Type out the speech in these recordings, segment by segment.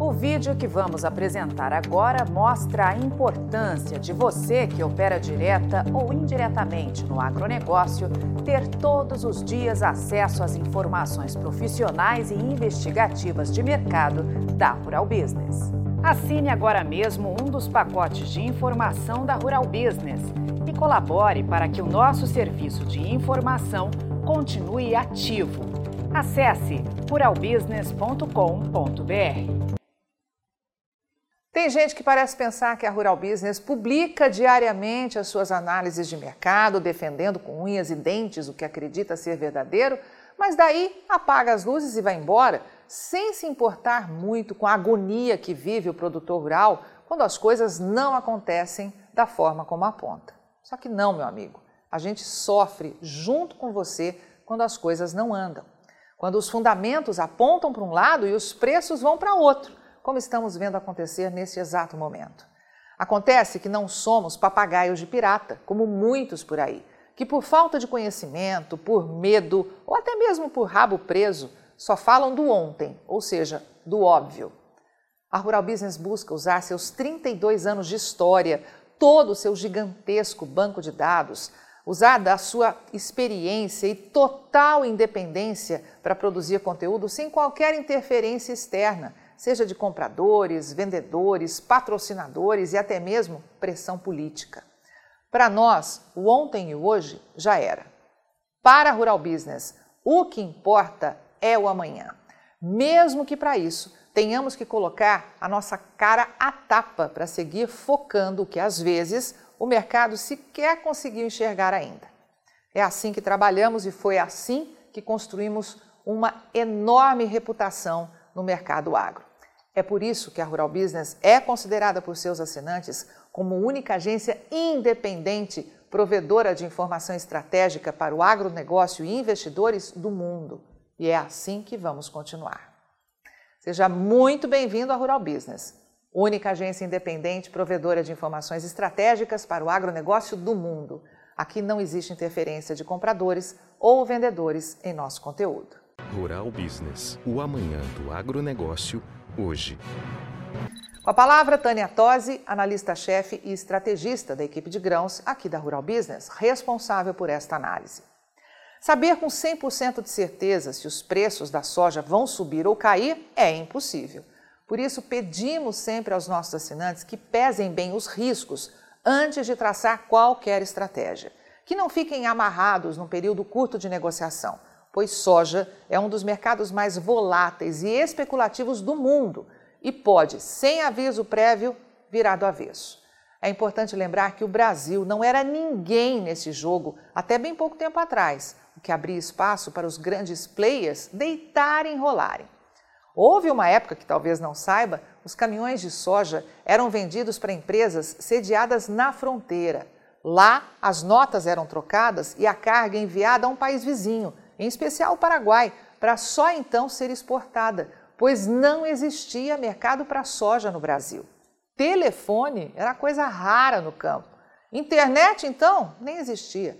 O vídeo que vamos apresentar agora mostra a importância de você que opera direta ou indiretamente no agronegócio ter todos os dias acesso às informações profissionais e investigativas de mercado da Rural Business. Assine agora mesmo um dos pacotes de informação da Rural Business e colabore para que o nosso serviço de informação continue ativo. Acesse ruralbusiness.com.br. Tem gente que parece pensar que a Rural Business publica diariamente as suas análises de mercado, defendendo com unhas e dentes o que acredita ser verdadeiro, mas daí apaga as luzes e vai embora, sem se importar muito com a agonia que vive o produtor rural quando as coisas não acontecem da forma como aponta. Só que não, meu amigo. A gente sofre junto com você quando as coisas não andam. Quando os fundamentos apontam para um lado e os preços vão para outro como estamos vendo acontecer nesse exato momento. Acontece que não somos papagaios de pirata, como muitos por aí, que por falta de conhecimento, por medo ou até mesmo por rabo preso, só falam do ontem, ou seja, do óbvio. A Rural Business busca usar seus 32 anos de história, todo o seu gigantesco banco de dados, usar da sua experiência e total independência para produzir conteúdo sem qualquer interferência externa seja de compradores, vendedores, patrocinadores e até mesmo pressão política. Para nós, o ontem e o hoje já era. Para a Rural Business, o que importa é o amanhã. Mesmo que para isso tenhamos que colocar a nossa cara à tapa para seguir focando o que às vezes o mercado sequer conseguiu enxergar ainda. É assim que trabalhamos e foi assim que construímos uma enorme reputação no mercado agro. É por isso que a Rural Business é considerada por seus assinantes como única agência independente provedora de informação estratégica para o agronegócio e investidores do mundo. E é assim que vamos continuar. Seja muito bem-vindo à Rural Business, única agência independente provedora de informações estratégicas para o agronegócio do mundo. Aqui não existe interferência de compradores ou vendedores em nosso conteúdo. Rural Business, o amanhã do agronegócio hoje. Com a palavra, Tânia Tosi, analista-chefe e estrategista da equipe de grãos aqui da Rural Business, responsável por esta análise. Saber com 100% de certeza se os preços da soja vão subir ou cair é impossível. Por isso, pedimos sempre aos nossos assinantes que pesem bem os riscos antes de traçar qualquer estratégia. Que não fiquem amarrados num período curto de negociação pois soja é um dos mercados mais voláteis e especulativos do mundo e pode, sem aviso prévio, virar do avesso. É importante lembrar que o Brasil não era ninguém nesse jogo até bem pouco tempo atrás, o que abria espaço para os grandes players deitarem e rolarem. Houve uma época que talvez não saiba, os caminhões de soja eram vendidos para empresas sediadas na fronteira. Lá, as notas eram trocadas e a carga enviada a um país vizinho, em especial o Paraguai, para só então ser exportada, pois não existia mercado para soja no Brasil. Telefone era coisa rara no campo. Internet, então, nem existia.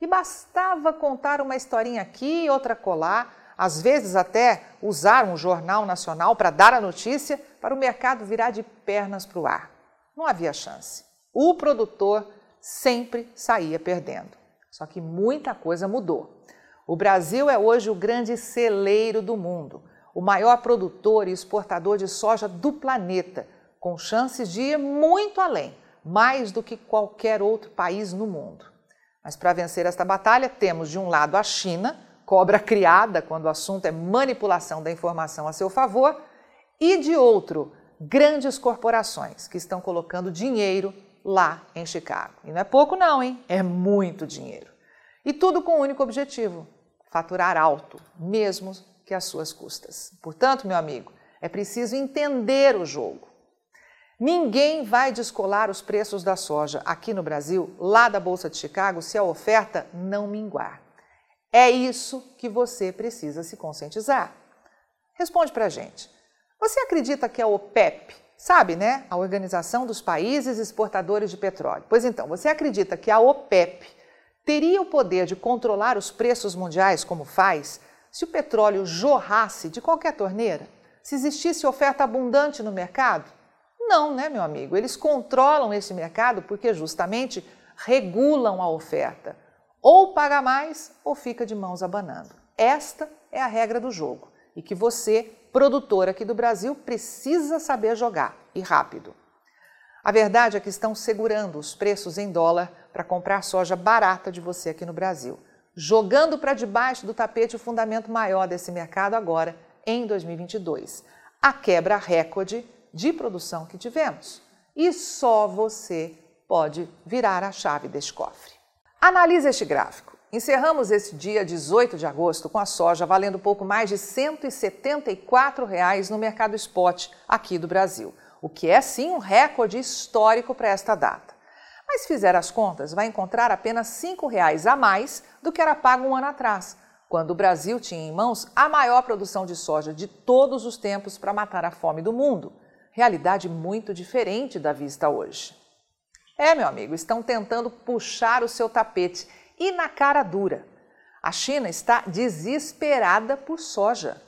E bastava contar uma historinha aqui e outra colar, às vezes até usar um jornal nacional para dar a notícia, para o mercado virar de pernas para o ar. Não havia chance. O produtor sempre saía perdendo. Só que muita coisa mudou. O Brasil é hoje o grande celeiro do mundo, o maior produtor e exportador de soja do planeta, com chances de ir muito além, mais do que qualquer outro país no mundo. Mas para vencer esta batalha, temos de um lado a China, cobra criada quando o assunto é manipulação da informação a seu favor, e de outro, grandes corporações que estão colocando dinheiro lá em Chicago. E não é pouco, não, hein? É muito dinheiro. E tudo com um único objetivo: faturar alto, mesmo que às suas custas. Portanto, meu amigo, é preciso entender o jogo. Ninguém vai descolar os preços da soja aqui no Brasil, lá da Bolsa de Chicago, se a oferta não minguar. É isso que você precisa se conscientizar. Responde para a gente. Você acredita que a OPEP, sabe, né? A Organização dos Países Exportadores de Petróleo. Pois então, você acredita que a OPEP teria o poder de controlar os preços mundiais como faz se o petróleo jorrasse de qualquer torneira? Se existisse oferta abundante no mercado? Não, né, meu amigo? Eles controlam esse mercado porque justamente regulam a oferta. Ou paga mais ou fica de mãos abanando. Esta é a regra do jogo e que você, produtor aqui do Brasil, precisa saber jogar e rápido. A verdade é que estão segurando os preços em dólar para comprar soja barata de você aqui no Brasil, jogando para debaixo do tapete o fundamento maior desse mercado agora, em 2022, a quebra recorde de produção que tivemos. E só você pode virar a chave deste cofre. Analise este gráfico. Encerramos este dia 18 de agosto com a soja valendo pouco mais de 174 reais no mercado spot aqui do Brasil, o que é sim um recorde histórico para esta data. Mas se fizer as contas, vai encontrar apenas 5 reais a mais do que era pago um ano atrás, quando o Brasil tinha em mãos a maior produção de soja de todos os tempos para matar a fome do mundo. Realidade muito diferente da vista hoje. É, meu amigo, estão tentando puxar o seu tapete e na cara dura. A China está desesperada por soja.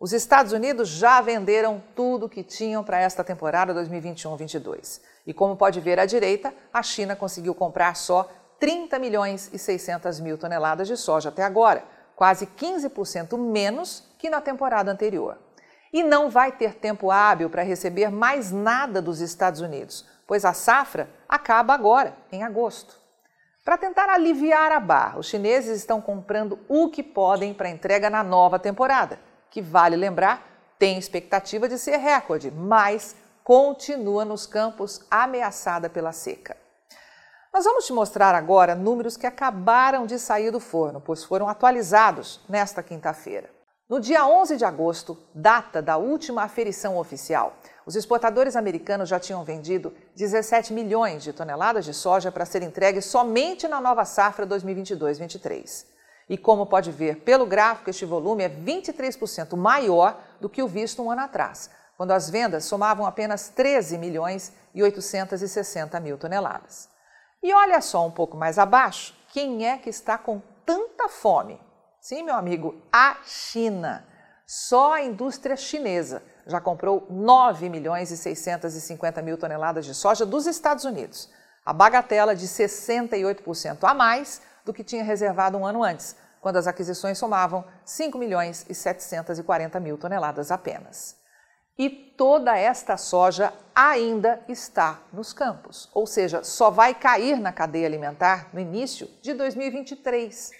Os Estados Unidos já venderam tudo que tinham para esta temporada 2021-22. E como pode ver à direita, a China conseguiu comprar só 30 milhões e 600 mil toneladas de soja até agora, quase 15% menos que na temporada anterior. E não vai ter tempo hábil para receber mais nada dos Estados Unidos, pois a safra acaba agora, em agosto. Para tentar aliviar a barra, os chineses estão comprando o que podem para entrega na nova temporada, que vale lembrar, tem expectativa de ser recorde, mas continua nos campos ameaçada pela seca. Nós vamos te mostrar agora números que acabaram de sair do forno, pois foram atualizados nesta quinta-feira. No dia 11 de agosto, data da última aferição oficial, os exportadores americanos já tinham vendido 17 milhões de toneladas de soja para ser entregue somente na nova safra 2022-23. E como pode ver pelo gráfico, este volume é 23% maior do que o visto um ano atrás, quando as vendas somavam apenas 13 milhões e 860 mil toneladas. E olha só um pouco mais abaixo, quem é que está com tanta fome? Sim, meu amigo, a China. Só a indústria chinesa já comprou 9 milhões e 650 mil toneladas de soja dos Estados Unidos, a bagatela de 68% a mais do que tinha reservado um ano antes, quando as aquisições somavam 5 milhões e 740 mil toneladas apenas e toda esta soja ainda está nos campos, ou seja, só vai cair na cadeia alimentar no início de 2023.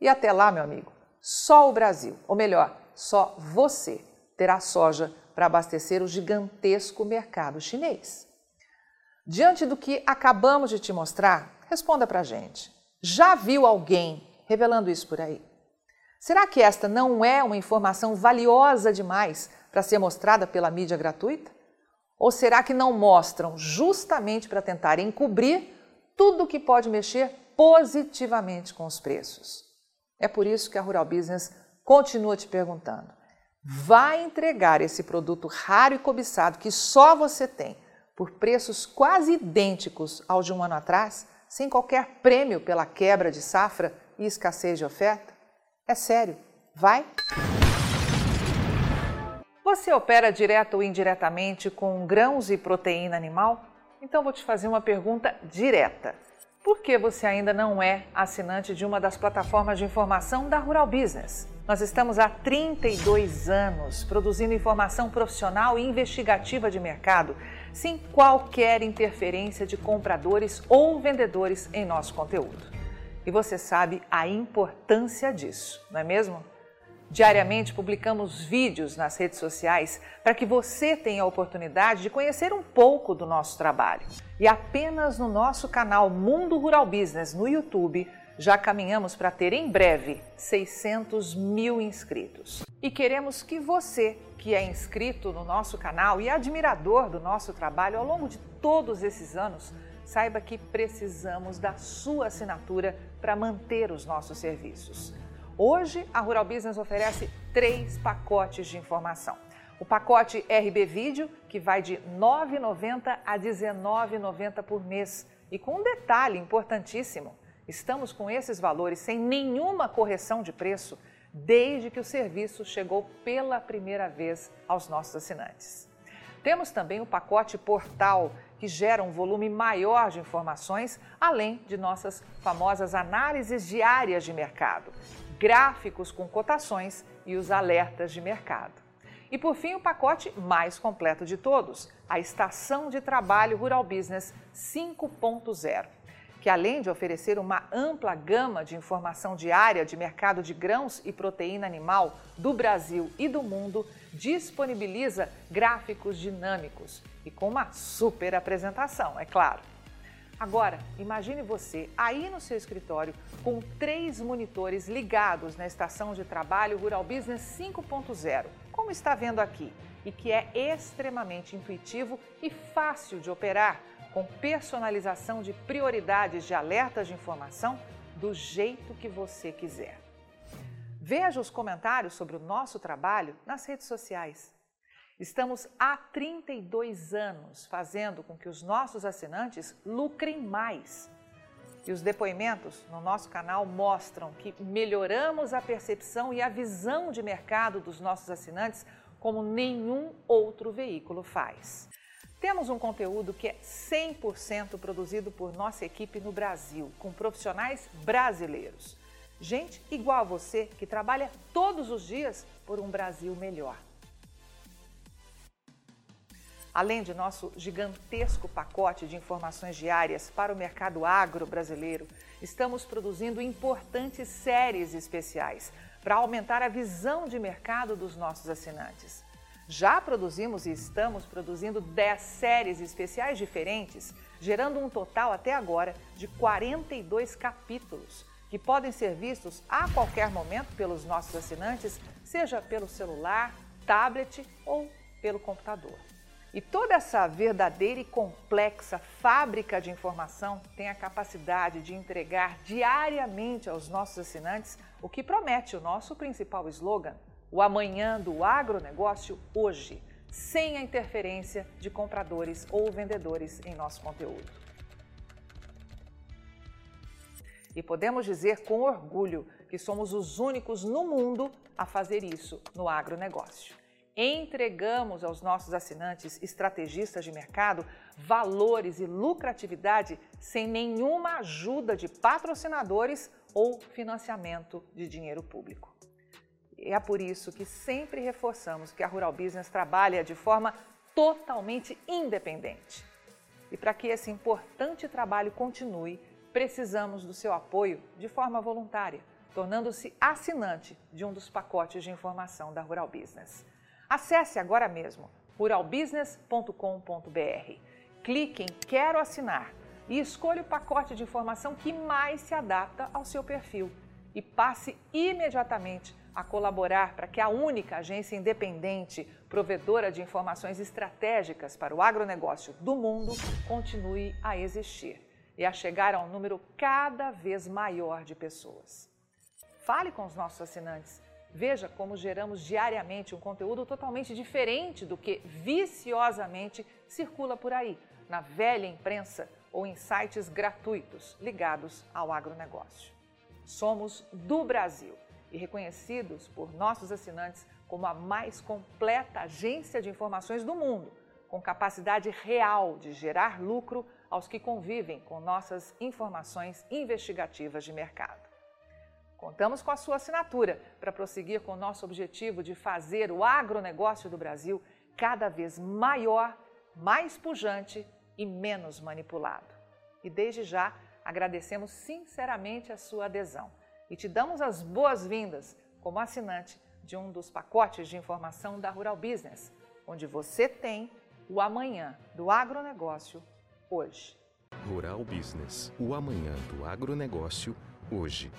E até lá, meu amigo, só o Brasil, ou melhor, só você terá soja para abastecer o gigantesco mercado chinês. Diante do que acabamos de te mostrar, responda para gente. Já viu alguém revelando isso por aí? Será que esta não é uma informação valiosa demais para ser mostrada pela mídia gratuita? Ou será que não mostram justamente para tentar encobrir tudo que pode mexer positivamente com os preços? É por isso que a Rural Business continua te perguntando: vai entregar esse produto raro e cobiçado que só você tem por preços quase idênticos aos de um ano atrás, sem qualquer prêmio pela quebra de safra e escassez de oferta? É sério, vai? Você opera direto ou indiretamente com grãos e proteína animal? Então vou te fazer uma pergunta direta. Por que você ainda não é assinante de uma das plataformas de informação da Rural Business? Nós estamos há 32 anos produzindo informação profissional e investigativa de mercado, sem qualquer interferência de compradores ou vendedores em nosso conteúdo. E você sabe a importância disso, não é mesmo? Diariamente publicamos vídeos nas redes sociais para que você tenha a oportunidade de conhecer um pouco do nosso trabalho. E apenas no nosso canal Mundo Rural Business no YouTube já caminhamos para ter em breve 600 mil inscritos. E queremos que você, que é inscrito no nosso canal e admirador do nosso trabalho ao longo de todos esses anos, saiba que precisamos da sua assinatura para manter os nossos serviços. Hoje, a Rural Business oferece três pacotes de informação. O pacote RB Vídeo, que vai de R$ 9,90 a R$ 19,90 por mês. E com um detalhe importantíssimo: estamos com esses valores sem nenhuma correção de preço, desde que o serviço chegou pela primeira vez aos nossos assinantes. Temos também o pacote Portal, que gera um volume maior de informações, além de nossas famosas análises diárias de mercado, gráficos com cotações e os alertas de mercado. E por fim, o pacote mais completo de todos, a Estação de Trabalho Rural Business 5.0 que além de oferecer uma ampla gama de informação diária de mercado de grãos e proteína animal do Brasil e do mundo, disponibiliza gráficos dinâmicos e com uma super apresentação, é claro. Agora, imagine você aí no seu escritório com três monitores ligados na estação de trabalho Rural Business 5.0, como está vendo aqui, e que é extremamente intuitivo e fácil de operar com personalização de prioridades de alertas de informação do jeito que você quiser. Veja os comentários sobre o nosso trabalho nas redes sociais. Estamos há 32 anos fazendo com que os nossos assinantes lucrem mais. E os depoimentos no nosso canal mostram que melhoramos a percepção e a visão de mercado dos nossos assinantes como nenhum outro veículo faz. Temos um conteúdo que é 100% produzido por nossa equipe no Brasil, com profissionais brasileiros. Gente igual a você que trabalha todos os dias por um Brasil melhor. Além de nosso gigantesco pacote de informações diárias para o mercado agro brasileiro, estamos produzindo importantes séries especiais para aumentar a visão de mercado dos nossos assinantes. Já produzimos e estamos produzindo 10 séries especiais diferentes, gerando um total até agora de 42 capítulos, que podem ser vistos a qualquer momento pelos nossos assinantes, seja pelo celular, tablet ou pelo computador. E toda essa verdadeira e complexa fábrica de informação tem a capacidade de entregar diariamente aos nossos assinantes o que promete o nosso principal slogan: o amanhã do agronegócio hoje, sem a interferência de compradores ou vendedores em nosso conteúdo. E podemos dizer com orgulho que somos os únicos no mundo a fazer isso no agronegócio. Entregamos aos nossos assinantes estrategistas de mercado valores e lucratividade sem nenhuma ajuda de patrocinadores ou financiamento de dinheiro público. É por isso que sempre reforçamos que a Rural Business trabalha de forma totalmente independente. E para que esse importante trabalho continue, precisamos do seu apoio de forma voluntária, tornando-se assinante de um dos pacotes de informação da Rural Business. Acesse agora mesmo ruralbusiness.com.br. Clique em Quero assinar e escolha o pacote de informação que mais se adapta ao seu perfil e passe imediatamente a colaborar para que a única agência independente provedora de informações estratégicas para o agronegócio do mundo continue a existir e a chegar a um número cada vez maior de pessoas. Fale com os nossos assinantes. Veja como geramos diariamente um conteúdo totalmente diferente do que viciosamente circula por aí, na velha imprensa ou em sites gratuitos ligados ao agronegócio. Somos do Brasil e reconhecidos por nossos assinantes como a mais completa agência de informações do mundo, com capacidade real de gerar lucro aos que convivem com nossas informações investigativas de mercado. Contamos com a sua assinatura para prosseguir com o nosso objetivo de fazer o agronegócio do Brasil cada vez maior, mais pujante e menos manipulado. E desde já agradecemos sinceramente a sua adesão e te damos as boas-vindas como assinante de um dos pacotes de informação da Rural Business, onde você tem o amanhã do agronegócio hoje. Rural Business, o amanhã do agronegócio hoje.